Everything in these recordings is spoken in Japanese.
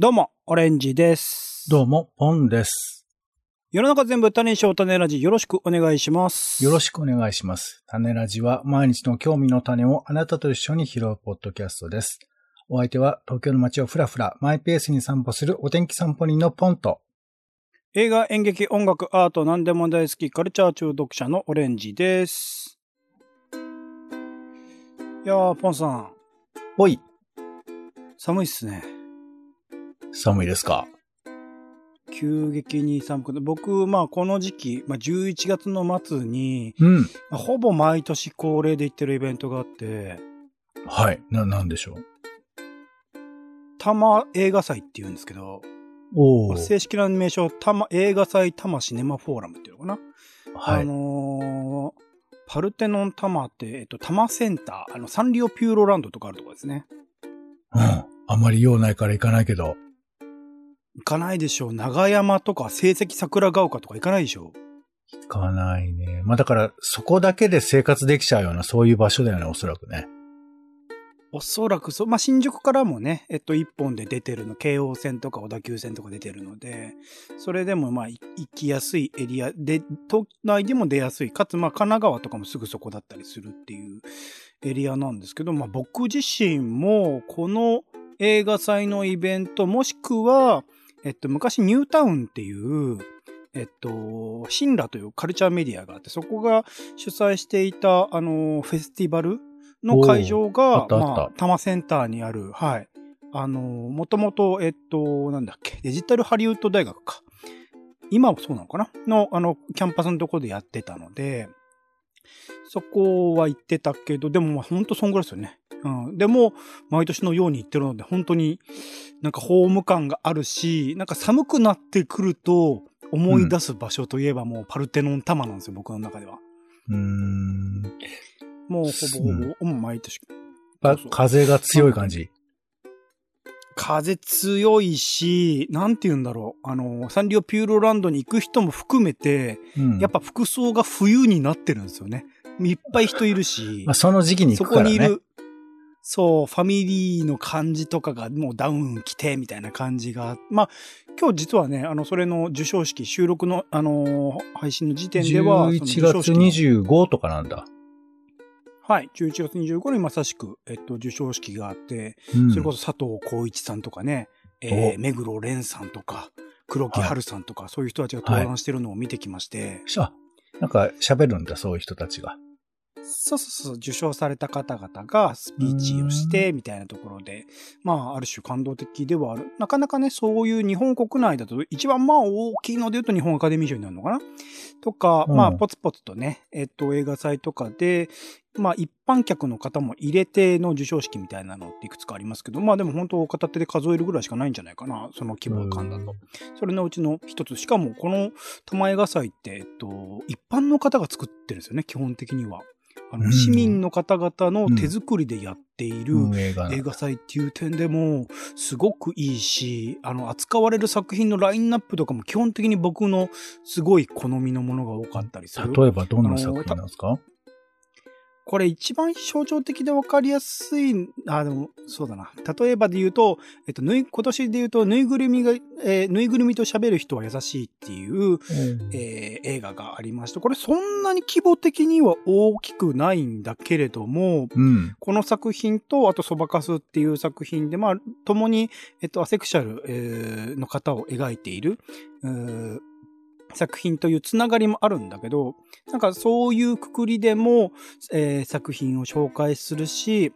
どうも、オレンジです。どうも、ポンです。世の中全部種にしよう種ラジよろしくお願いします。よろしくお願いします。種ラジは毎日の興味の種をあなたと一緒に拾うポッドキャストです。お相手は東京の街をふらふらマイペースに散歩するお天気散歩人のポンと。映画、演劇、音楽、アート、何でも大好き、カルチャー中毒者のオレンジです。いやー、ポンさん、おい、寒いっすね。寒いですか？急激に寒くて、僕、まあこの時期、まあ11月の末に、うん。まあほぼ毎年恒例で行ってるイベントがあって、はい。な、なんでしょう？多摩映画祭って言うんですけど、おー。正式な名称、多摩映画祭多摩シネマフォーラムっていうのかな？あはい。のーパルテノンタマって、えっと、タマセンター、あの、サンリオピューロランドとかあるとこですね。うん。あんまり用ないから行かないけど。行かないでしょう。長山とか、成績桜ヶ丘とか行かないでしょう。行かないね。まあだから、そこだけで生活できちゃうような、そういう場所だよね、おそらくね。おそらくそう、まあ、新宿からもね、えっと、一本で出てるの、京王線とか小田急線とか出てるので、それでもまあ、い行きやすいエリアで、都内でも出やすい、かつまあ、神奈川とかもすぐそこだったりするっていうエリアなんですけど、まあ、僕自身も、この映画祭のイベント、もしくは、えっと、昔ニュータウンっていう、えっと、シンラというカルチャーメディアがあって、そこが主催していた、あの、フェスティバルの会場が、まあ、多摩センターにある、はい。あの、もともと、えっと、なんだっけ、デジタルハリウッド大学か。今もそうなのかな？の、あの、キャンパスのところでやってたので、そこは行ってたけど、でもまあほんとそんぐらいですよね。うん。でも、毎年のように行ってるので、本当になんかホーム感があるし、なんか寒くなってくると思い出す場所といえばもうパルテノンタマなんですよ、僕の中では。うーん。もうほぼほぼ、うん、毎年。風が強い感じ。風強いし、なんて言うんだろう。あの、サンリオピューロランドに行く人も含めて、うん。やっぱ服装が冬になってるんですよね。いっぱい人いるしまあ、、その時期にそ行くからね。こにいる、そう、ファミリーの感じとかがもうダウン着てみたいな感じが、まあ、今日実はね、あの、それの授賞式、収録の、あのー配信の時点では、11その授賞月式の25とかなんだ。はい、11月25日にまさしく、えっと、授賞式があって、うん。それこそ佐藤浩一さんとかね、えー、お。目黒蓮さんとか、黒木春さんとか、そういう人たちが登壇してるのを見てきまして、あ、なんか喋るんだ、そういう人たちが。そうそうそう、受賞された方々がスピーチをして、みたいなところで、まあ、ある種感動的ではある。なかなかね、そういう日本国内だと、一番まあ大きいので言うと日本アカデミー賞になるのかなとか、うんまあ、ポツポツとね、えっと、映画祭とかで、まあ、一般客の方も入れての授賞式みたいなのっていくつかありますけど、まあでも本当片手で数えるぐらいしかないんじゃないかな、その規模感だと。それのうちの一つ。しかも、この玉映画祭って、えっと、一般の方が作ってるんですよね、基本的には。あの、うん。市民の方々の手作りでやっている。映画。祭っていう点でも、すごくいいし、あの、扱われる作品のラインナップとかも基本的に僕のすごい好みのものが多かったりする。例えばどんな作品なんですか？これ一番象徴的で分かりやすい、あ、でも、そうだな。例えばで言うと、えっと、ぬい、今年で言うと、ぬいぐるみが、えーぬいぐるみと喋る人は優しいっていう、えー映画がありまして、これそんなに規模的には大きくないんだけれども、うん。この作品と、あと、そばかすっていう作品で、まあ、共に、えっと、アセクシャル、えーの方を描いている、作品というつながりもあるんだけど、なんかそういうくくりでも、えー作品を紹介するし、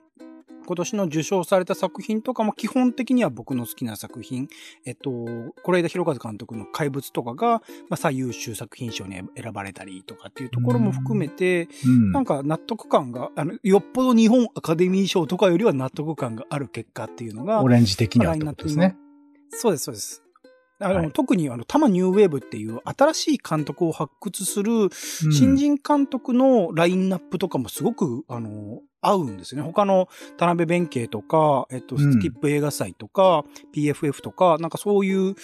今年の受賞された作品とかも基本的には僕の好きな作品、えっと、是枝裕和監督の怪物とかが、まあ、最優秀作品賞に選ばれたりとかっていうところも含めて、うん。なんか納得感が、あの、よっぽど日本アカデミー賞とかよりは納得感がある結果っていうのがオ、レンジ的にはってことですね。そうです、そうです。あの、はい特にあの、タマニューウェーブっていう新しい監督を発掘するうん。新人監督のラインナップとかもすごく、あの、合うんですね。他の田辺弁慶とか、えっと、うん。スキップ映画祭とか、PFF とか、なんかそういう、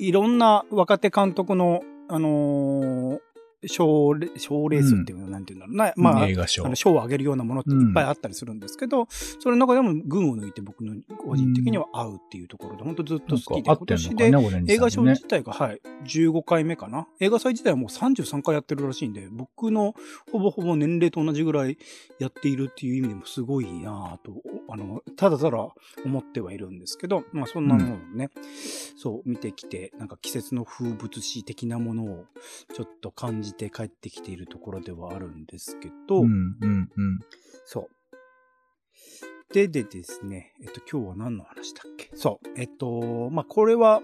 いろんな若手監督の、あのー賞レ、賞レースっていうのはなんていうんだろう。な。まあ、映画賞。あの賞をあげるようなものっていっぱいあったりするんですけど、それの中でも群を抜いて僕の個人的には合うっていうところで、本当ずっと好きで、なんか合ってんのかね、映画賞自体が、はい、15回目かな。映画祭自体はもう33回やってるらしいんで、僕のほぼほぼ年齢と同じぐらいやっているっていう意味でもすごいなぁと、あの、ただただ思ってはいるんですけど、まあそんなものをね、そう見てきて、なんか季節の風物詩的なものをちょっと感じて帰ってきているところではあるんですけど、うん、うん、うん。そう。で、でですね、えっと、今日は何の話だっけ？そう。えっと、まあ、これは、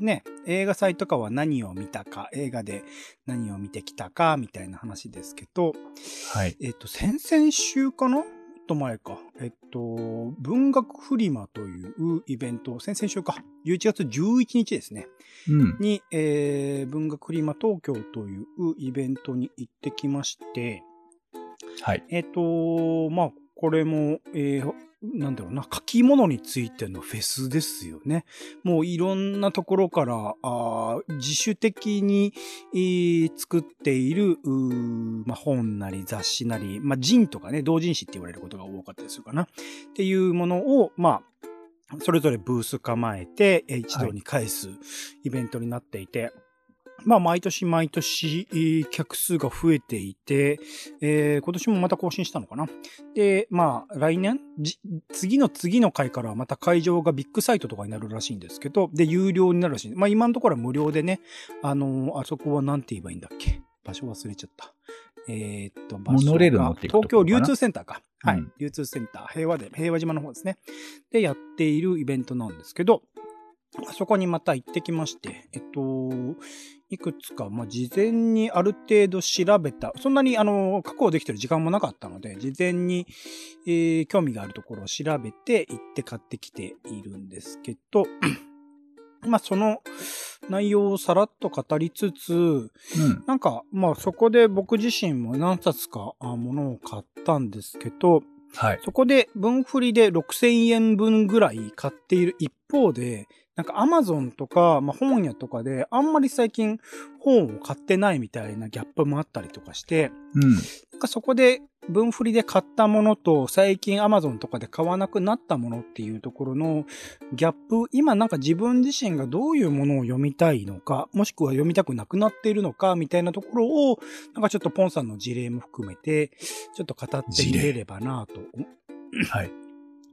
ね、映画祭とかは何を見たか、映画で何を見てきたか、みたいな話ですけど、はい。えっと、先々週かな？と前か。えっと、文学フリマというイベント、先々週か。11月11日ですね。うん。に、えー、文学フリマ東京というイベントに行ってきまして、はい。えっ、と、まあ、これも、えーなんだろうな、書き物についてのフェスですよね。もういろんなところから、あ自主的に、えー作っている、まあ、本なり雑誌なり、まあ、人とかね、同人誌って言われることが多かったりするかな。っていうものを、まあ、それぞれブース構えて、一堂に返すイベントになっていて、まあ、毎年毎年、えー客数が増えていて、えー今年もまた更新したのかな。で、まあ、来年じ次の次の回からはまた会場がビッグサイトとかになるらしいんですけど、で、有料になるらしい。まあ、今のところは無料でね、あのーあそこはなんて言えばいいんだっけ？場所忘れちゃった。えーっと、場所が東京流通センターか。はい。うん流通センター、平和で、平和島の方ですね。で、やっているイベントなんですけど、そこにまた行ってきまして、えっと、いくつか、まあ、事前にある程度調べた、そんなに、あの、確保できてる時間もなかったので、事前に、えー興味があるところを調べて行って買ってきているんですけど、まあ、その内容をさらっと語りつつ、うん。なんか、まあ、そこで僕自身も何冊かあものを買ったんですけど、はい。そこで分振りで6000円分ぐらい買っている一方で、なんか Amazon とか、まあ、本屋とかであんまり最近本を買ってないみたいなギャップもあったりとかして、うん。なんかそこで分振りで買ったものと最近 Amazon とかで買わなくなったものっていうところのギャップ、今なんか自分自身がどういうものを読みたいのか、もしくは読みたくなくなっているのかみたいなところを、なんかちょっとポンさんの事例も含めて、ちょっと語ってみれればなとはい。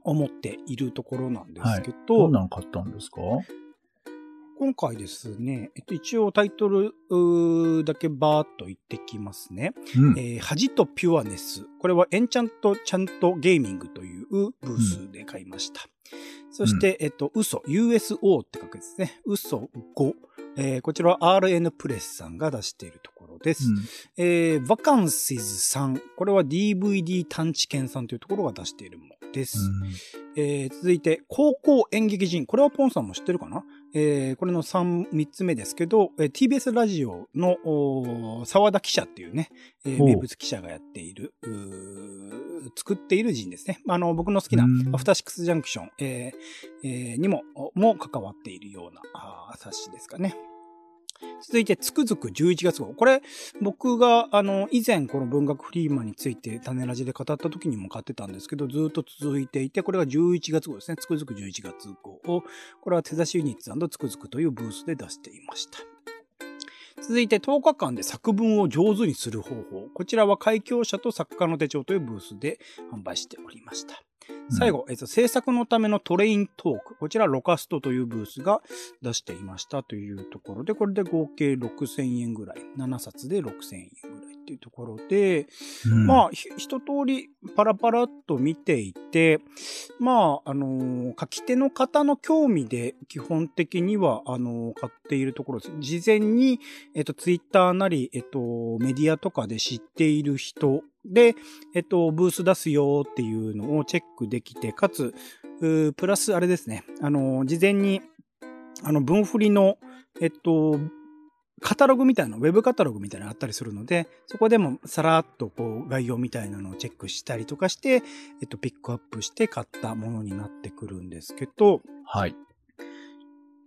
思っているところなんですけどど、んなん買ったんですか？今回ですね、えっと、一応タイトルうーだけバーっと言ってきますね。うん。えー恥とピュアネス。これはエンチャントちゃんとゲーミングというブースで買いました。そして、えっと、嘘、USO って書くですね。嘘5。えーこちらは RN プレスさんが出しているところです。えー、バカンシズさん。これは DVD 探知犬さんというところが出しているものです。うん。えー続いて、高校演劇人。これはポンさんも知ってるかな？えーこれの3、3つ目ですけど、えー TBS ラジオの沢田記者っていうね、えー名物記者がやっている、作っている人ですね。あの、僕の好きなうんアフターシックスジャンクション、えーえーにも、も関わっているような冊子ですかね。続いて、つくづく11月号。これ、僕が、あの、以前この文学フリーマンについて種ラジで語った時にも買ってたんですけど、ずっと続いていて、これが11月号ですね。つくづく11月号を、これは手出しユニッツつくづくというブースで出していました。続いて10日間で作文を上手にする方法。こちらは開教者と作家の手帳というブースで販売しておりました。最後、えっと、制作のためのトレイントーク。こちら、ロカストというブースが出していましたというところで、これで合計6000円ぐらい。7冊で6000円ぐらいっていうところで、うん、まあ、ひ一通りパラパラっと見ていて、まあ、あのー書き手の方の興味で基本的には、あのー買っているところです。事前に、えっと、ツイッターなり、えっと、メディアとかで知っている人で、えっと、ブース出すよっていうのをチェックできて、かつ、プラスあれですね、あの事前に、あの、文振りの、えっと、カタログみたいな、ウェブカタログみたいなのあったりするので、そこでもさらっとこう概要みたいなのをチェックしたりとかして、えっと、ピックアップして買ったものになってくるんですけど、はい。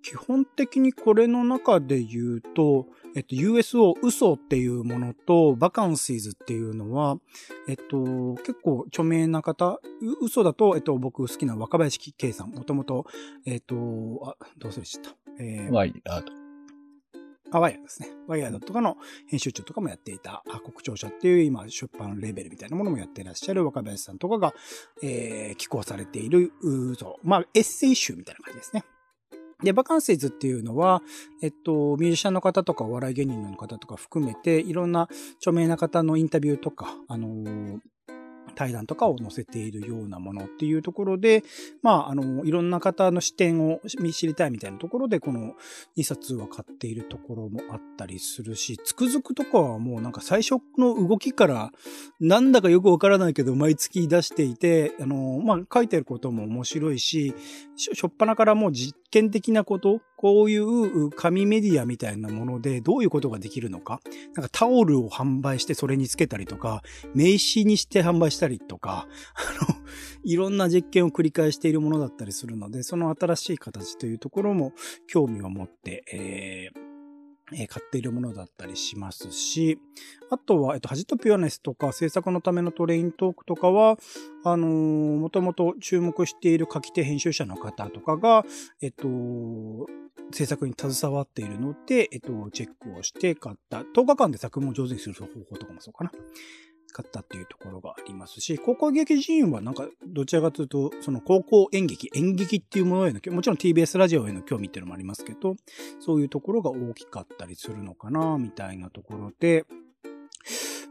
基本的にこれの中で言うと、えっと、USO 嘘っていうものと、バカンシーズっていうのは、えっと、結構著名な方、う嘘だと、えっと、僕好きな若林圭さん、もともと、えっと、あ、どうするした。えー、ワイヤード。あ、ワイヤーですね。ワイヤードとかの編集長とかもやっていた、あ国庁舎っていう今出版レベルみたいなものもやっていらっしゃる若林さんとかが、えー、寄稿されている、嘘。まあ、エッセイ集みたいな感じですね。で、バカンセイズっていうのは、えっと、ミュージシャンの方とかお笑い芸人の方とか含めて、いろんな著名な方のインタビューとか、あのー、対談とかを載せているようなものっていうところで、まあ、あの、いろんな方の視点を知りたいみたいなところで、この2冊は買っているところもあったりするし、つくづくとかはもうなんか最初の動きからなんだかよくわからないけど毎月出していて、あの、まあ、書いてることも面白いし、しょっぱなからもう実験的なこと、こういう紙メディアみたいなものでどういうことができるのか、なんかタオルを販売してそれにつけたりとか、名刺にして販売したりとか、あの、いろんな実験を繰り返しているものだったりするので、その新しい形というところも興味を持って、えーえ買っているものだったりしますし、あとは、えっと、恥とピュアネスとか制作のためのトレイントークとかは、あのー、もともと注目している書き手編集者の方とかが、えっと、制作に携わっているので、えっと、チェックをして買った。10日間で作文を上手にする方法とかもそうかな。使ったっていうところがありますし、高校劇人はなんか、どちらかというと、その高校演劇、演劇っていうものへの、もちろん TBS ラジオへの興味っていうのもありますけど、そういうところが大きかったりするのかな、みたいなところで、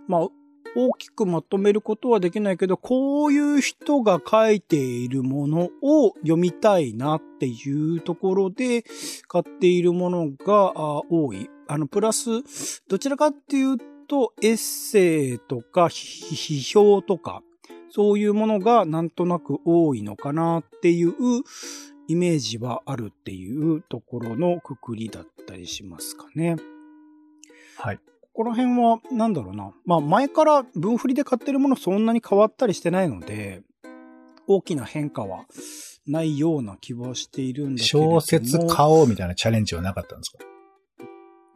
まあ、大きくまとめることはできないけど、こういう人が書いているものを読みたいなっていうところで買っているものが多い。あの、プラス、どちらかっていうと、エッセイとか批評とか、そういうものがなんとなく多いのかなっていうイメージはあるっていうところのくくりだったりしますかね。はい。ここら辺は、なんだろうな。まあ、前から分振りで買ってるものそんなに変わったりしてないので、大きな変化はないような気はしているんだけど小説買おうみたいなチャレンジはなかったんですか？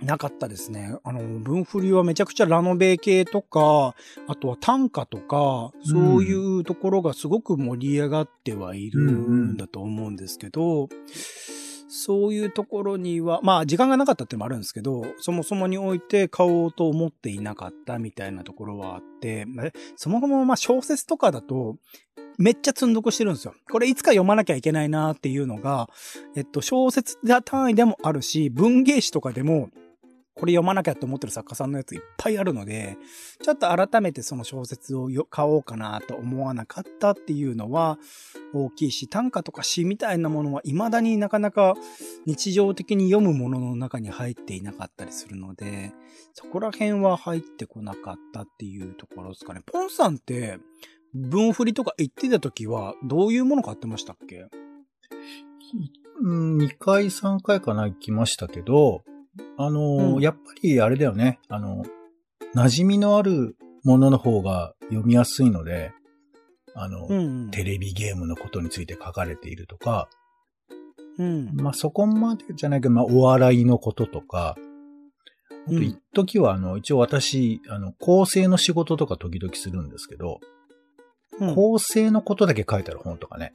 なかったですね。あの、文振りはめちゃくちゃラノベ系とか、あとは短歌とか、そういうところがすごく盛り上がってはいるんだと思うんですけど、そういうところには、まあ時間がなかったってのもあるんですけど、そもそもにおいて買おうと思っていなかったみたいなところはあって、そもそもまあ小説とかだと、めっちゃ積んどくしてるんですよ。これいつか読まなきゃいけないなっていうのが、えっと、小説単位でもあるし、文芸誌とかでも、これ読まなきゃって思ってる作家さんのやついっぱいあるので、ちょっと改めてその小説を買おうかなと思わなかったっていうのは大きいし、短歌とか詩みたいなものは未だになかなか日常的に読むものの中に入っていなかったりするので、そこら辺は入ってこなかったっていうところですかね。ポンさんって文振りとか言ってた時はどういうもの買ってましたっけ？うん、2回3回かな行きましたけど、あの、うん、やっぱりあれだよね。あの、馴染みのあるものの方が読みやすいので、あの、うんうん、テレビゲームのことについて書かれているとか、うん。まあ、そこまでじゃないけど、まあ、お笑いのこととか、あと、一時は、あの、一応私、あの、構成の仕事とか時々するんですけど、うん、構成のことだけ書いてある本とかね、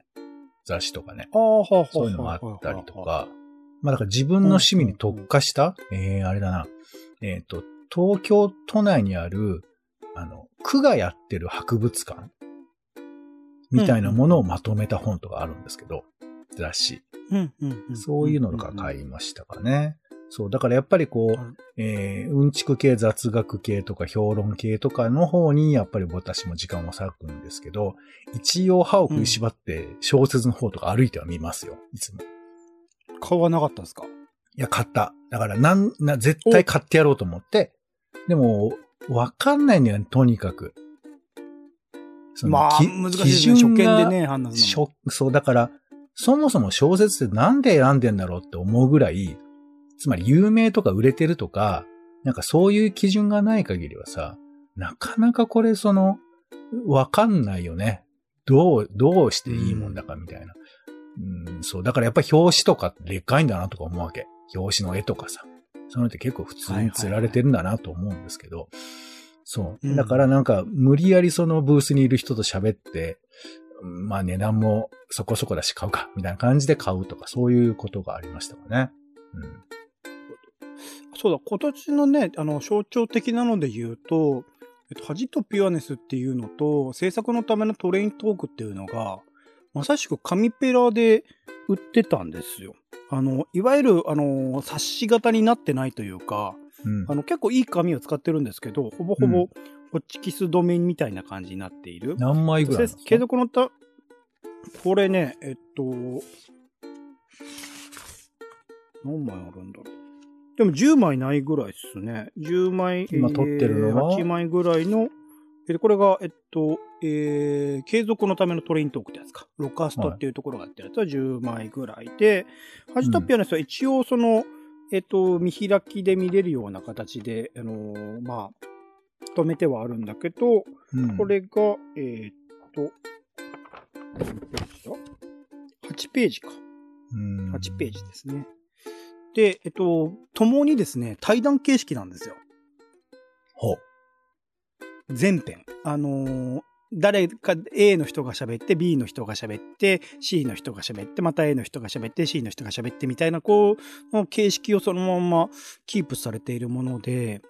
雑誌とかね、そういうのがあったりとか、まあだから自分の趣味に特化した、えー、あれだな。えっ、ー、と、東京都内にある、あの、区がやってる博物館みたいなものをまとめた本とかあるんですけど、雑誌。そういうのとか買いましたかね。そう。だからやっぱりこう、えー、うんちく系、雑学系とか評論系とかの方に、やっぱり私も時間を割くんですけど、一応歯を食いしばって小説の方とか歩いては見ますよ、いつも。買わなかったんですか？いや、買った。だから、なん、な、絶対買ってやろうと思って。でも、わかんないんだよね、とにかく。まあ、難しいですね。初見でね、判断するそう、だから、そもそも小説ってなんで選んでんだろうって思うぐらい、つまり有名とか売れてるとか、なんかそういう基準がない限りはさ、なかなかこれその、わかんないよね。どう、どうしていいもんだかみたいな。うん、そう。だからやっぱり表紙とかでっかいんだなとか思うわけ。表紙の絵とかさ。そういうのって結構普通に釣られてるんだなと思うんですけど。そう。だからなんか、無理やりそのブースにいる人と喋って、まあ値段もそこそこだし買うか、みたいな感じで買うとか、そういうことがありましたかね。うん。そうだ、今年のね、あの、象徴的なので言うと、えっと、恥とピュアネスっていうのと、制作のためのトレイントークっていうのが、まさしく紙ペラで売ってたんですよ。あの、いわゆる、あの、冊子型になってないというか、うんあの、結構いい紙を使ってるんですけど、ほぼほぼ、ホッチキス止めみたいな感じになっている。何枚ぐらい継続のた、これね、えっと、何枚あるんだろう。でも10枚ないぐらいですね。10枚、今撮ってるのは？8枚ぐらいの、えーこれが、えっと、えー、継続のためのトレイントークってやつか。ロカストっていうところがやってるやつは10枚ぐらいで、ハジトピアのやつは一応その、えっと、見開きで見れるような形で、あのーまあ、止めてはあるんだけど、うんこれが、えーっと、何ページだ ?8 ページか。うん8ページですね。で、えっと、共にですね、対談形式なんですよ。ほう。全編。あのー誰か A の人が喋って、B の人が喋って、C の人が喋って、また A の人が喋って、C の人が喋ってみたいな、こう、の形式をそのままキープされているもので、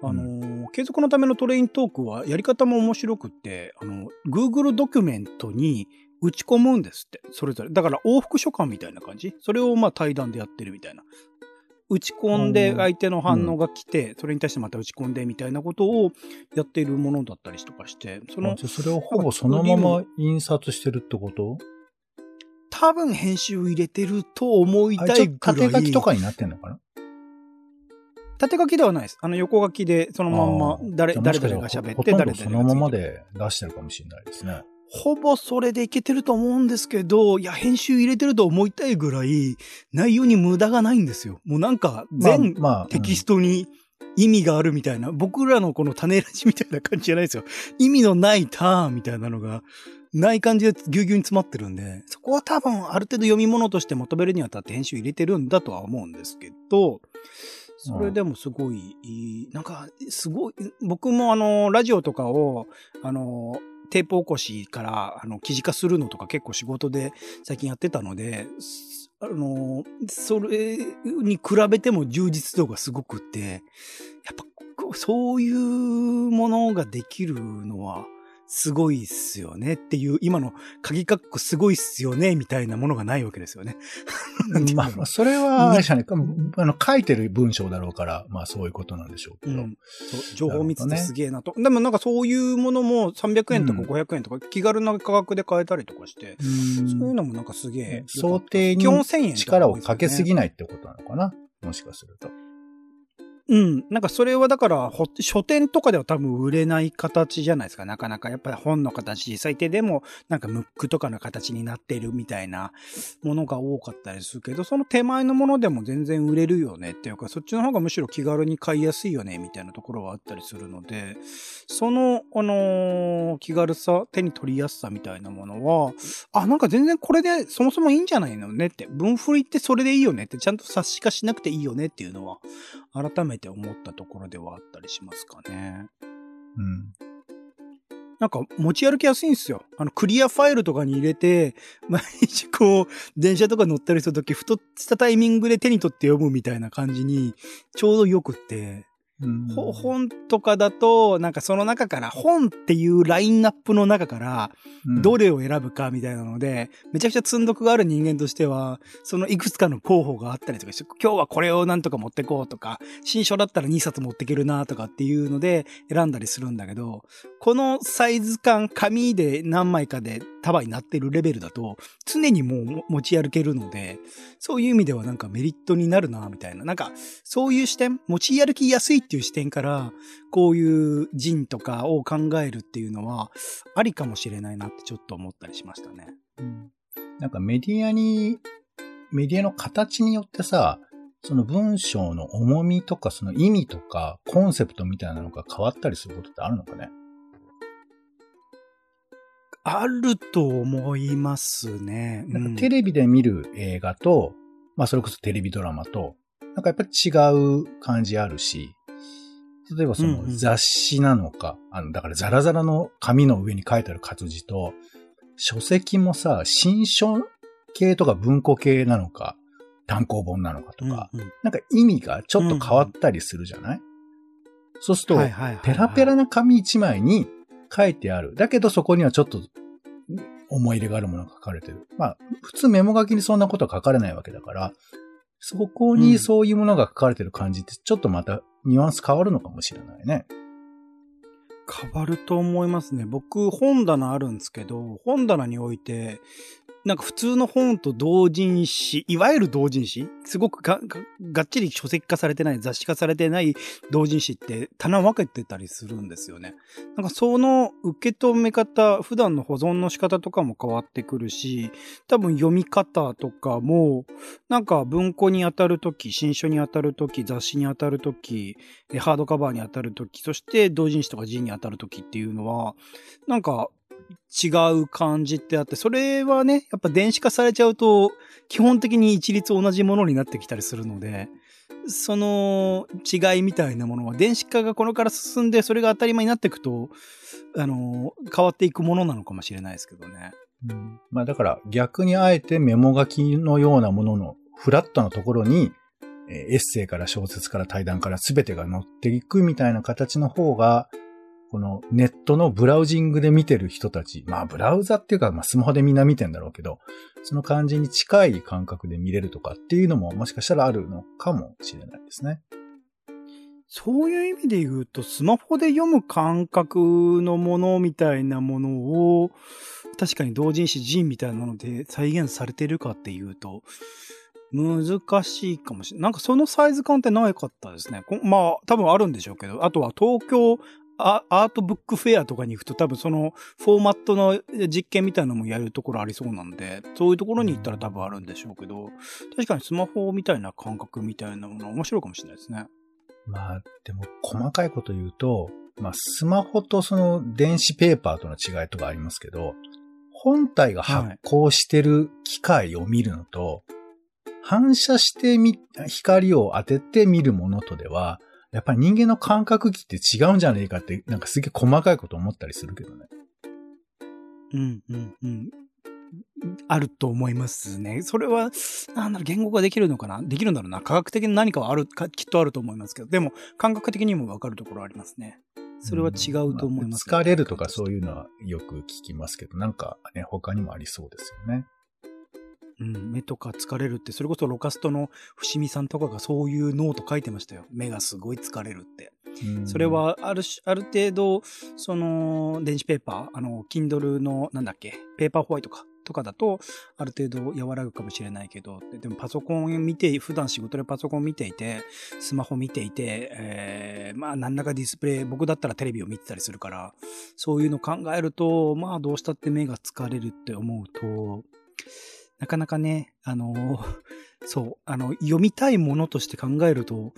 あのー継続のためのトレイントークはやり方も面白くって、あの、Google ドキュメントに打ち込むんですって、それぞれ。だから往復書簡みたいな感じ？それをまあ対談でやってるみたいな。打ち込んで相手の反応が来て、それに対してまた打ち込んでみたいなことをやっているものだったりとかして、そのそれをほぼそのまま印刷してるってこと？多分編集入れてると思いたいぐらい。縦書きとかになってんのかな？縦書きではないです。あの横書きでそのまんま誰、誰々が喋って、誰々がそのままで出してるかもしれないですね。ほぼそれでいけてると思うんですけど、いや、編集入れてると思いたいぐらい、内容に無駄がないんですよ。もうなんか、全テキストに意味があるみたいな、僕らのこの種ラジみたいな感じじゃないですよ。意味のないターンみたいなのが、ない感じでぎゅうぎゅうに詰まってるんで、そこは多分ある程度読み物として求めるにあたって編集入れてるんだとは思うんですけど、それでもすごいいい、なんか、すごい、僕もあの、ラジオとかを、あの、テープ起こしから、あの、記事化するのとか結構仕事で最近やってたので、あの、それに比べても充実度がすごくって、やっぱ、そういうものができるのは、すごいっすよねっていう、今の鍵括弧すごいっすよねみたいなものがないわけですよね。まあまあ、それは、あれじゃないか、あの、書いてる文章だろうから、まあそういうことなんでしょうけど。うん、情報密度すげえなと。でもなんかそういうものも300円とかうん500円とか気軽な価格で買えたりとかして、うんそういうのもなんかすげえ。想定に1000円と力をかけすぎ。ないってことなのかな？もしかすると。うん。なんかそれはだから、書店とかでは多分売れない形じゃないですか。なかなか。やっぱり本の形、最低でもなんかムックとかの形になってるみたいなものが多かったりするけど、その手前のものでも全然売れるよねっていうか、そっちの方がむしろ気軽に買いやすいよねみたいなところはあったりするので、その、あのー気軽さ、手に取りやすさみたいなものは、あ、なんか全然これでそもそもいいんじゃないのねって、分振りってそれでいいよねって、ちゃんと冊子化しなくていいよねっていうのは、改めて思ったところではあったりしますかね。うん。なんか持ち歩きやすいんですよ。あの、クリアファイルとかに入れて、毎日こう、電車とか乗ったりするとき、ふとしたタイミングで手に取って読むみたいな感じに、ちょうどよくって、本とかだと、なんかその中から、本っていうラインナップの中から、どれを選ぶかみたいなので、めちゃくちゃ積んどくがある人間としては、そのいくつかの候補があったりとかして、今日はこれをなんとか持ってこうとか、新書だったら2冊持ってけるなとかっていうので選んだりするんだけど、このサイズ感、紙で何枚かで束になってるレベルだと、常にもう持ち歩けるので、そういう意味ではなんかメリットになるなみたいな。なんか、そういう視点、持ち歩きやすいっていう視点から、こういう人とかを考えるっていうのは、ありかもしれないなってちょっと思ったりしましたね。うんなんかメディアに、メディアの形によってさ、その文章の重みとか、その意味とか、コンセプトみたいなのが変わったりすることってあるのかね？あると思いますね。なんかテレビで見る映画と、まあそれこそテレビドラマと、なんかやっぱり違う感じあるし、例えばその雑誌なのか、うんうん、あの、だからザラザラの紙の上に書いてある活字と、書籍もさ、新書系とか文庫系なのか、単行本なのかとか、うんうん、なんか意味がちょっと変わったりするじゃない、うんうん、そうすると、ペラペラな紙一枚に書いてある。だけどそこにはちょっと思い入れがあるものが書かれてる。まあ、普通メモ書きにそんなことは書かれないわけだから、そこにそういうものが書かれてる感じってちょっとまたニュアンス変わるのかもしれないね。変わると思いますね。僕、本棚あるんですけど、本棚において、なんか普通の本と同人誌、いわゆる同人誌すごくがっちり書籍化されてない、雑誌化されてない同人誌って棚分けてたりするんですよね。なんかその受け止め方、普段の保存の仕方とかも変わってくるし、多分読み方とかも、なんか文庫に当たるとき、新書に当たるとき、雑誌に当たるとき、ハードカバーに当たるとき、そして同人誌とか字に当たるときっていうのは、なんか違う感じってあって、それはね、やっぱ電子化されちゃうと、基本的に一律同じものになってきたりするので、その違いみたいなものは電子化がこれから進んで、それが当たり前になっていくと、あの、変わっていくものなのかもしれないですけどね。うん、まあだから逆にあえてメモ書きのようなもののフラットなところに、エッセイから小説から対談から全てが載っていくみたいな形の方が、このネットのブラウジングで見てる人たち、まあブラウザっていうか、まあスマホでみんな見てんだろうけど、その感じに近い感覚で見れるとかっていうのももしかしたらあるのかもしれないですね。そういう意味で言うと、スマホで読む感覚のものみたいなものを、確かに同人誌人みたいなので再現されてるかっていうと、難しいかもしれない。なんかそのサイズ感ってないかったですね。まあ多分あるんでしょうけど、あとは東京アートブックフェアとかに行くと多分そのフォーマットの実験みたいなのもやるところありそうなんで、そういうところに行ったら多分あるんでしょうけど、確かにスマホみたいな感覚みたいなもの面白いかもしれないですね。まあ、でも細かいこと言うと、まあスマホとその電子ペーパーとの違いとかありますけど、本体が発光してる機械を見るのと、はい、反射してみ、光を当てて見るものとでは、やっぱり人間の感覚器って違うんじゃねえかって、なんかすげえ細かいこと思ったりするけどね。うんうんうん。あると思いますね。それは、なんだろう、言語化できるのかな？できるんだろうな。科学的に何かはあるか、きっとあると思いますけど、でも、感覚的にもわかるところありますね。それは違うと思います、ね、まあ、疲れるとかそういうのはよく聞きますけど、なんかね、他にもありそうですよね。うん、目とか疲れるって、それこそロカストの伏見さんとかがそういうノート書いてましたよ。目がすごい疲れるって。それはあるある程度、その、電子ペーパー、あの、Kindle の、なんだっけ、ペーパーホワイトか、とかだと、ある程度和らぐかもしれないけど、でもパソコン見て、普段仕事でパソコン見ていて、スマホ見ていて、えー、まあ、何らかディスプレイ、僕だったらテレビを見てたりするから、そういうの考えると、まあ、どうしたって目が疲れるって思うと、なかなかね、あの、そう、あの、読みたいものとして考えると、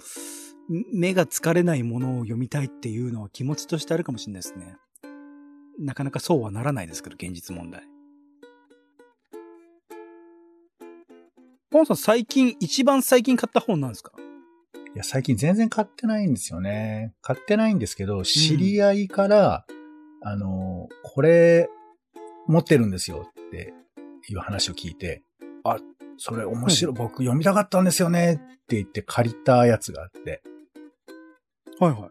目が疲れないものを読みたいっていうのは気持ちとしてあるかもしれないですね。なかなかそうはならないですけど、現実問題。ポンさん最近、一番最近買った本なんですか？いや、最近全然買ってないんですよね。買ってないんですけど、知り合いから、うん、あの、これ、持ってるんですよっていう話を聞いて、あ、それ面白い、僕読みたかったんですよねって言って借りたやつがあって。はいはい。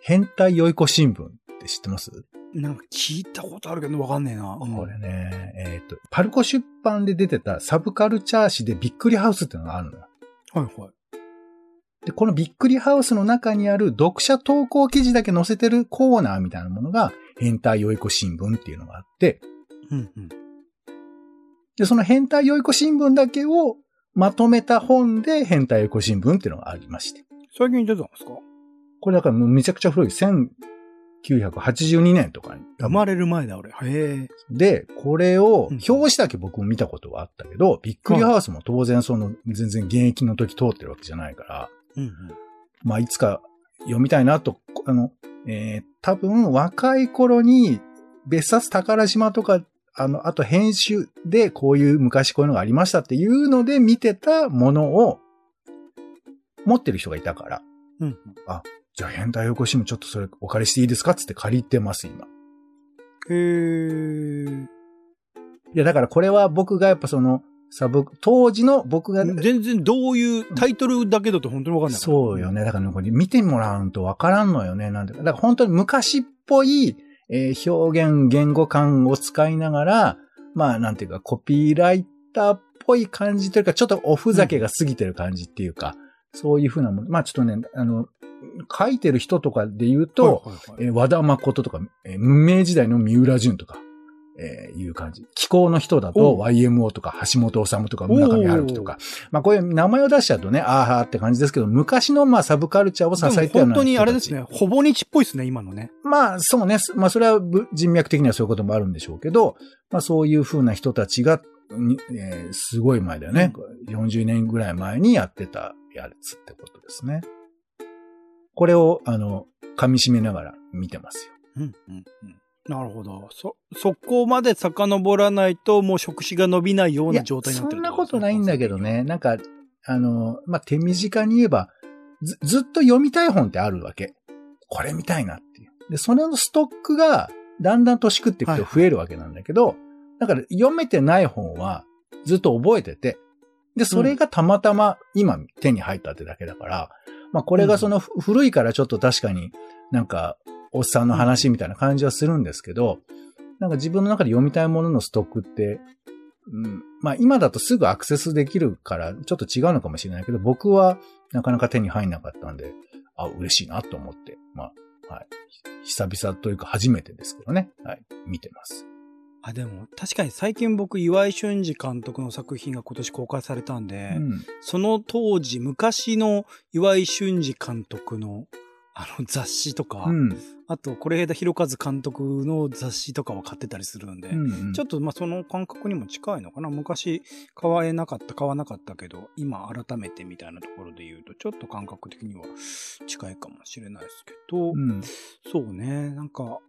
変態よいこ新聞って知ってます？なんか聞いたことあるけどわかんねえな。これね、えっ、ー、と、パルコ出版で出てたサブカルチャー誌でびっくりハウスっていうのがあるのよ。はいはい。で、このびっくりハウスの中にある読者投稿記事だけ載せてるコーナーみたいなものが、変態よいこ新聞っていうのがあって、うんうん、で、その変態よいこ新聞だけをまとめた本で変態よいこ新聞っていうのがありまして。最近出たんですか？これだからめちゃくちゃ古い。1982年とかに。生まれる前だ、俺。へえ。で、これを、表紙だけ僕も見たことはあったけど、ビックリハウスも当然その、全然現役の時通ってるわけじゃないから、うんうん、まあ、いつか読みたいなと、あの、えー、多分若い頃に別冊宝島とかあの、あと編集でこういう昔こういうのがありましたっていうので見てたものを持ってる人がいたから、うん。じゃあ変態横シムちょっとそれお借りしていいですかっつって借りてます、今。へー。いや、だからこれは僕がやっぱその、サブ、当時の僕が、全然どういうタイトルだけだと本当にわかんない。そうよね。だからね、これ見てもらうとわからんのよね。なんでか。だから本当に昔っぽい、えー表現、言語感を使いながら、まあなんていうか、コピーライターっぽい感じというか、ちょっとおふざけが過ぎてる感じっていうか、そういうふうなもの。まあちょっとね、あの、書いてる人とかで言うと、はいはいはいえー和田誠とか、えー無名時代の三浦淳とか、えーいう感じ。気候の人だとお YMO とか橋本治とか村上春樹とか。まあこういう名前を出しちゃうとね、あーはーって感じですけど、昔のまあサブカルチャーを支えたような人たち。でも本当にあれですね。ほぼ日っぽいですね、今のね。まあそうね。まあそれはぶ人脈的にはそういうこともあるんでしょうけど、まあそういう風な人たちが、にえーすごい前だよね、40年ぐらい前にやってたやつってことですね。これを、あの、噛み締めながら見てますよ。うん、うん、うん。なるほど。そ、そこまで遡らないと、もう触手が伸びないような状態になってるそんなことないんだけどね。。なんか、あの、まあ、手短に言えば、ず、ずっと読みたい本ってあるわけ。これ見たいなっていう。で、それのストックが、だんだん年食っていくと増えるわけなんだけど、だから読めてない本は、ずっと覚えてて、で、それがたまたま今手に入ったってだけだから、まあこれがそのふ古いからちょっと確かになんかおっさんの話みたいな感じはするんですけど、なんか自分の中で読みたいもののストックって、うん、まあ今だとすぐアクセスできるからちょっと違うのかもしれないけど、僕はなかなか手に入んなかったんで、あ、嬉しいなと思って、まあ、はい。久々というか初めてですけどね、はい。見てます。あ、でも、確かに最近僕、岩井俊二監督の作品が今年公開されたんで、うん。その当時、昔の岩井俊二監督の、あの雑誌とか、うん。あと、是枝裕和監督の雑誌とかを買ってたりするんで、うんちょっとまあその感覚にも近いのかな。昔買えなかった、買わなかったけど、今改めてみたいなところで言うと、ちょっと感覚的には近いかもしれないですけど、うん。そうね、なんか、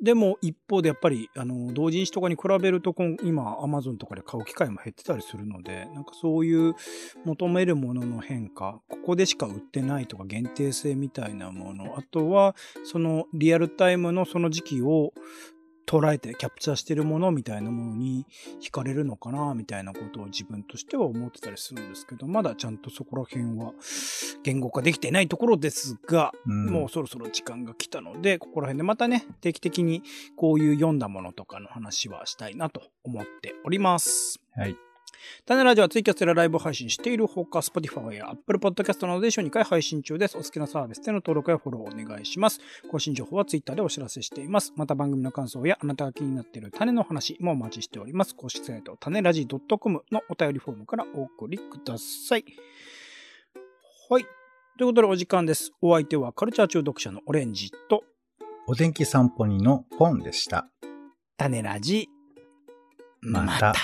でも一方でやっぱり、あの、同人誌とかに比べると、こん今、アマゾンとかで買う機会も減ってたりするので、なんかそういう求めるものの変化、ここでしか売ってないとか限定性みたいなもの、あとは、そのリアルタイムのその時期を捉えてキャプチャーしてるものみたいなものに惹かれるのかな、みたいなことを自分としては思ってたりするんですけど、まだちゃんとそこら辺は言語化できていないところですが、うんもうそろそろ時間が来たので、ここら辺でまたね、定期的にこういう読んだものとかの話はしたいなと思っております。はい。種ラジオはツイキャスでライブ配信しているほか、Spotify や Apple Podcast などで週2回配信中です。お好きなサービスでの登録やフォローお願いします。更新情報は Twitter でお知らせしています。また番組の感想やあなたが気になっている種の話もお待ちしております。公式サイト、種ラジ .com のお便りフォームからお送りください。はい。ということでお時間です。お相手はカルチャー中毒者のオレンジとお天気散歩にのポンでした。種ラジ。また